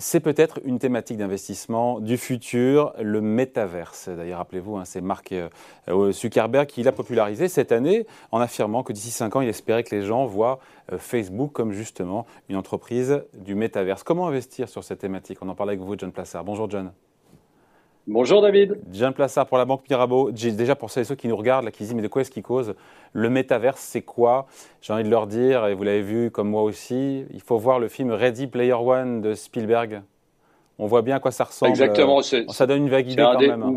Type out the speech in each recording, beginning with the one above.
C'est peut-être une thématique d'investissement du futur, le métaverse. D'ailleurs, rappelez-vous, hein, c'est Mark euh, Zuckerberg qui l'a popularisé cette année en affirmant que d'ici 5 ans, il espérait que les gens voient euh, Facebook comme justement une entreprise du métaverse. Comment investir sur cette thématique? On en parle avec vous, John Plassard. Bonjour, John. Bonjour David. Jean Plassard pour la Banque Mirabeau. Déjà pour ceux qui nous regardent, là, qui disent mais de quoi est-ce qui cause Le métaverse, c'est quoi? J'ai envie de leur dire, et vous l'avez vu comme moi aussi, il faut voir le film Ready Player One de Spielberg. On voit bien à quoi ça ressemble. Exactement. Ça donne une vague idée quand même. Hein.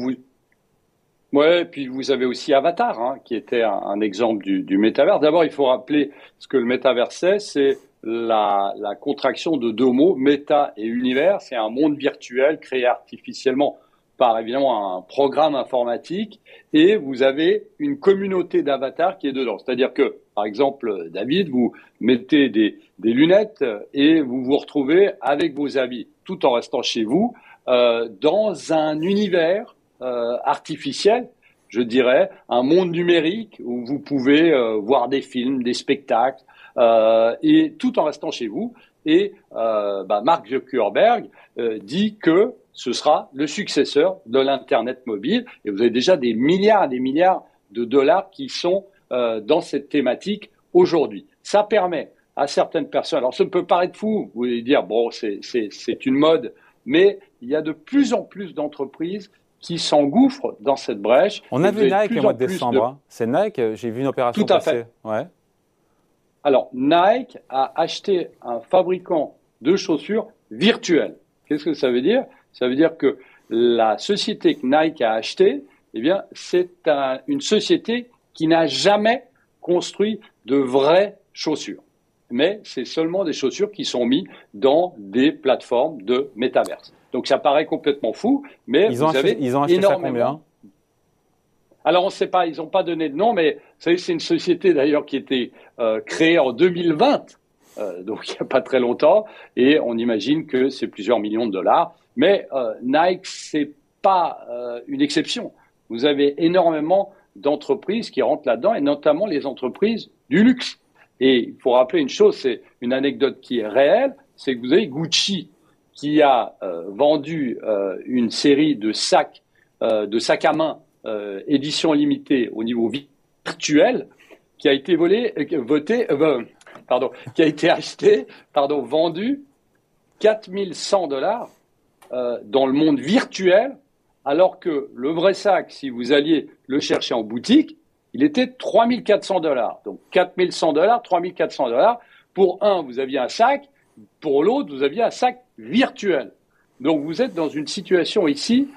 Ouais, puis vous avez aussi Avatar, hein, qui était un, exemple du, du métaverse. D'abord, il faut rappeler ce que le métaverse c'est. C'est la, la contraction de deux mots, méta et univers. C'est un monde virtuel créé artificiellement par évidemment un programme informatique et vous avez une communauté d'avatars qui est dedans. C'est-à-dire que, par exemple, David, vous mettez des, lunettes et vous vous retrouvez avec vos amis, tout en restant chez vous, euh, dans un univers euh, artificiel, je dirais, un monde numérique où vous pouvez euh, voir des films, des spectacles, et tout en restant chez vous. Et euh, bah, Mark Zuckerberg euh, dit que ce sera le successeur de l'Internet mobile. Et vous avez déjà des milliards et des milliards de dollars qui sont euh, dans cette thématique aujourd'hui. Ça permet à certaines personnes, alors ça peut paraître fou, vous allez dire, bon, c'est une mode, mais il y a de plus en plus d'entreprises qui s'engouffrent dans cette brèche. On a vu Nike au mois de décembre. Hein. C'est Nike, j'ai vu une opération Tout à fait. Ouais. Alors, Nike a acheté un fabricant de chaussures virtuel. Qu'est-ce que ça veut dire? Ça veut dire que la société que Nike a achetée, eh bien, c'est une société qui n'a jamais construit de vraies chaussures. Mais c'est seulement des chaussures qui sont mises dans des plateformes de métaverse. Donc ça paraît complètement fou, mais ils ont vous acheté, ils ont acheté ça combien? Alors on ne sait pas, ils n'ont pas donné de nom, mais c'est une société d'ailleurs qui était euh, créée en 2020 euh, donc il n'y a pas très longtemps, et on imagine que c'est plusieurs millions de dollars. Mais euh, Nike, c'est pas euh, une exception. Vous avez énormément d'entreprises qui rentrent là-dedans, et notamment les entreprises du luxe. Et il faut rappeler une chose, c'est une anecdote qui est réelle, c'est que vous avez Gucci qui a euh, vendu une série de sacs, de sacs à main édition limitée au niveau virtuel, qui a été volé, voté, pardon, qui a été acheté, pardon, vendu 4100 dollars euh, dans le monde virtuel, alors que le vrai sac, si vous alliez le chercher en boutique, il était 3400 dollars. Donc 4100 dollars, 3400 dollars. Pour un, vous aviez un sac. Pour l'autre, vous aviez un sac virtuel. Donc vous êtes dans une situation ici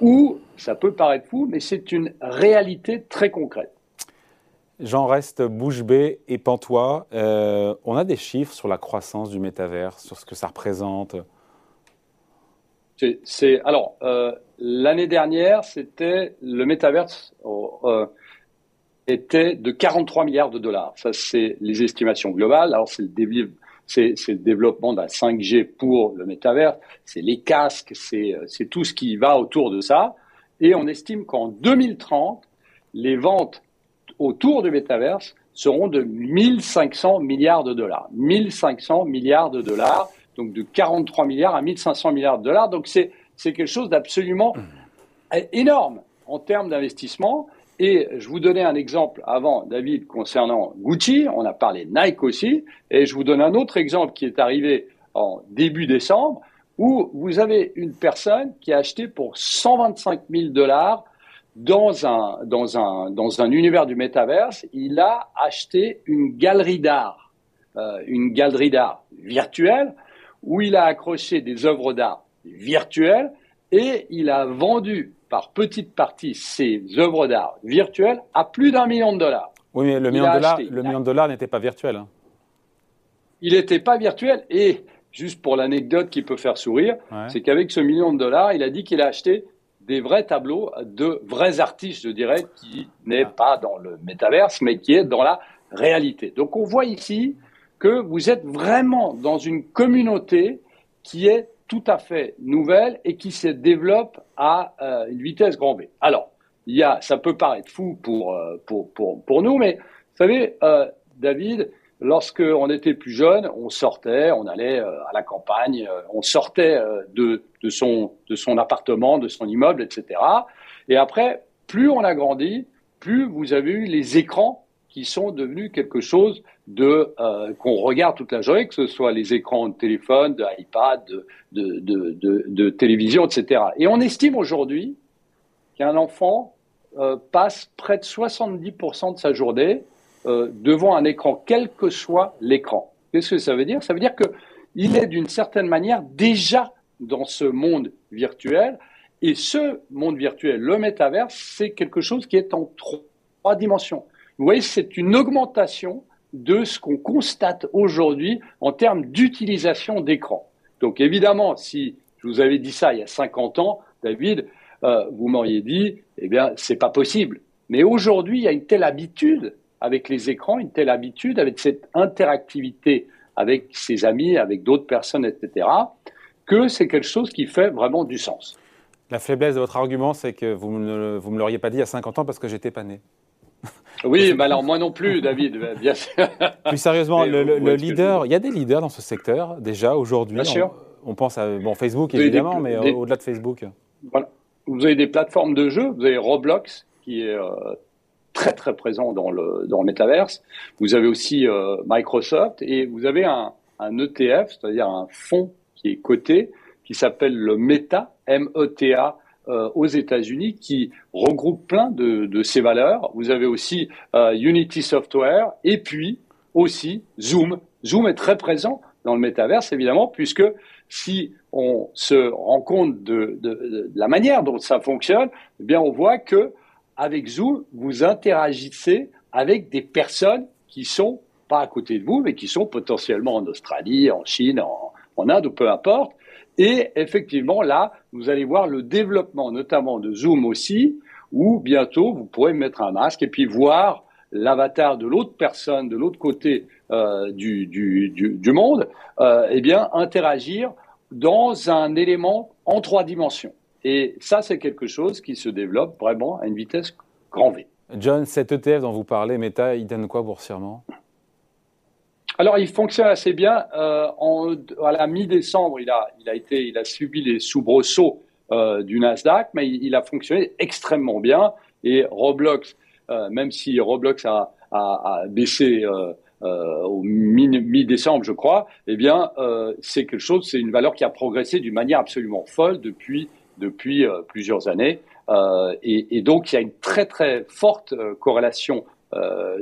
où ça peut paraître fou, mais c'est une réalité très concrète. J'en reste bouche bée et pantois. Euh, on a des chiffres sur la croissance du métavers, sur ce que ça représente c'est, Alors, euh, l'année dernière, c'était le métaverse euh, était de 43 milliards de dollars. Ça, c'est les estimations globales. Alors, c'est le, c'est, c'est le développement d'un 5G pour le métavers, c'est les casques, c'est tout ce qui va autour de ça. Et on estime qu'en 2030, les ventes autour du métaverse seront de 1500 milliards de dollars. 1500 milliards de dollars, donc de 43 milliards à 1500 milliards de dollars. Donc c'est quelque chose d'absolument énorme en termes d'investissement. Et je vous donnais un exemple avant, David, concernant Gucci. On a parlé Nike aussi. Et je vous donne un autre exemple qui est arrivé en début décembre, où vous avez une personne qui a acheté pour 125 000 dollars dans un, dans un, dans un univers du métaverse, il a acheté une galerie d'art, euh, une galerie d'art virtuelle, où il a accroché des œuvres d'art virtuelles et il a vendu par petites parties ces œuvres d'art virtuelles à plus d'un million de dollars. Oui, mais le, million de, dollars, le million de dollars n'était pas virtuel. Hein. Il n'était pas virtuel et, juste pour l'anecdote qui peut faire sourire, c'est qu'avec ce million de dollars, il a dit qu'il a acheté des vrais tableaux de vrais artistes, je dirais, qui n'est pas dans le métaverse, mais qui est dans la réalité. Donc on voit ici que vous êtes vraiment dans une communauté qui est tout à fait nouvelle et qui se développe à euh, une vitesse grand V. Alors, il y a, ça peut paraître fou pour, euh, pour, pour, pour nous, mais vous savez, euh, David, lorsqu'on était plus jeune, on sortait, on allait euh, à la campagne, euh, on sortait euh, de, son, appartement, de son immeuble, etc. Et après, plus on a grandi, plus vous avez eu les écrans qui sont devenus quelque chose de qu'on regarde toute la journée, que ce soit les écrans de téléphone, de iPad, de télévision, etc. Et on estime aujourd'hui qu'un enfant passe près de 70% de sa journée euh, devant un écran, quel que soit l'écran. Qu'est-ce que ça veut dire? Ça veut dire qu'il est d'une certaine manière déjà dans ce monde virtuel. Et ce monde virtuel, le métaverse, c'est quelque chose qui est en trois dimensions. Vous voyez, c'est une augmentation de ce qu'on constate aujourd'hui en termes d'utilisation d'écran. Donc évidemment, si je vous avais dit ça il y a 50 ans, David, euh, vous m'auriez dit, eh bien, c'est pas possible. Mais aujourd'hui, il y a une telle habitude avec les écrans, une telle habitude, avec cette interactivité avec ses amis, avec d'autres personnes, etc., que c'est quelque chose qui fait vraiment du sens. La faiblesse de votre argument, c'est que vous ne vous me l'auriez pas dit il y a 50 ans parce que j'étais pas né. Oui, mais alors moi non plus, David, bien sûr. Plus sérieusement, le, leader, il y a des leaders dans ce secteur déjà aujourd'hui. Bien sûr. On, pense à bon, Facebook évidemment, mais au-delà de Facebook. Voilà. Vous avez des plateformes de jeux, vous avez Roblox qui est euh, très très présent dans le dans le métaverse. Vous avez aussi euh, Microsoft et vous avez un, ETF, c'est-à-dire un fonds qui est coté, qui s'appelle le Meta, M-E-T-A, euh, aux États-Unis, qui regroupe plein de, ces valeurs. Vous avez aussi euh, Unity Software et puis aussi Zoom. Zoom est très présent dans le métaverse, évidemment, puisque si on se rend compte de la manière dont ça fonctionne, eh bien, on voit que avec Zoom, vous interagissez avec des personnes qui sont pas à côté de vous, mais qui sont potentiellement en Australie, en Chine, en, Inde ou peu importe. Et effectivement, là, vous allez voir le développement, notamment de Zoom aussi, où bientôt vous pourrez mettre un masque et puis voir l'avatar de l'autre personne, de l'autre côté euh, du, du, du, monde, euh, eh bien, interagir dans un élément en trois dimensions. Et ça, c'est quelque chose qui se développe vraiment à une vitesse grand V. John, cet ETF dont vous parlez, Meta, il donne quoi boursièrement? Alors, il fonctionne assez bien. Euh, en, à la mi-décembre, il a, il a été, il a subi les soubresauts euh, du Nasdaq, mais il, a fonctionné extrêmement bien. Et Roblox, euh, même si Roblox a, a, a baissé euh, au mi-décembre, je crois, eh bien, c'est quelque chose, c'est une valeur qui a progressé d'une manière absolument folle depuis depuis euh, plusieurs années. Euh, et, et, donc, il y a une très très forte euh, corrélation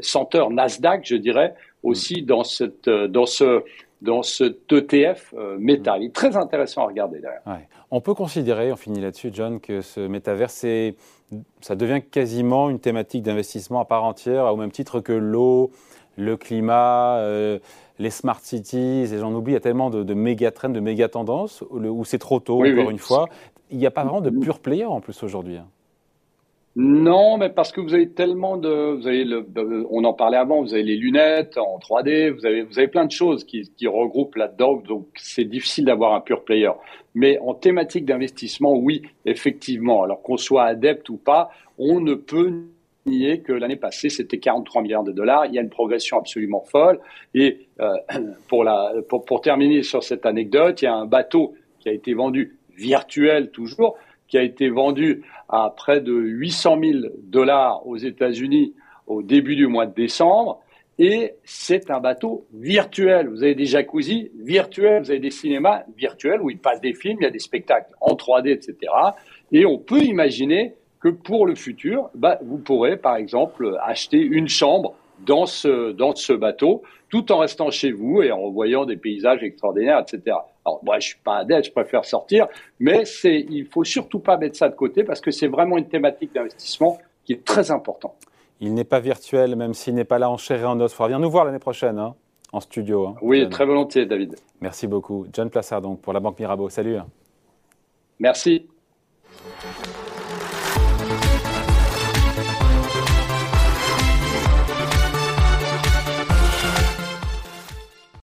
senteur Nasdaq, je dirais, aussi dans cette dans ce dans ce ETF euh, méta. Il est très intéressant à regarder. Ouais. On peut considérer, on finit là-dessus, John, que ce métavers, ça devient quasiment une thématique d'investissement à part entière, au même titre que l'eau, le climat, euh, les smart cities, et j'en oublie, il y a tellement de, de méga trends, de méga tendances, où, c'est trop tôt, encore une fois. Il n'y a pas vraiment de pure player en plus aujourd'hui. Hein. Non, mais parce que vous avez tellement de, vous avez le, on en parlait avant, vous avez les lunettes en 3D, vous avez, vous avez plein de choses qui, regroupent là-dedans, donc c'est difficile d'avoir un pure player. Mais en thématique d'investissement, oui, effectivement. Alors qu'on soit adepte ou pas, on ne peut nier que l'année passée, c'était 43 milliards de dollars. Il y a une progression absolument folle. Et euh, pour, la, pour, pour terminer sur cette anecdote, il y a un bateau qui a été vendu virtuel toujours, qui a été vendu à près de 800 000 dollars aux États-Unis au début du mois de décembre. Et c'est un bateau virtuel. Vous avez des jacuzzi virtuels, vous avez des cinémas virtuels où il passe des films, il y a des spectacles en 3D, etc. Et on peut imaginer que pour le futur, bah, vous pourrez par exemple acheter une chambre dans ce, dans ce bateau tout en restant chez vous et en voyant des paysages extraordinaires, etc. Alors, moi, je suis pas adepte, je préfère sortir, mais c'est, il faut surtout pas mettre ça de côté parce que c'est vraiment une thématique d'investissement qui est très importante. Il n'est pas virtuel, même s'il n'est pas là en chair et en os. Il faudra nous voir l'année prochaine, hein, en studio. Hein, oui, très volontiers, David. Merci beaucoup. John Plassard, donc, pour la Banque Mirabeau. Salut. Merci.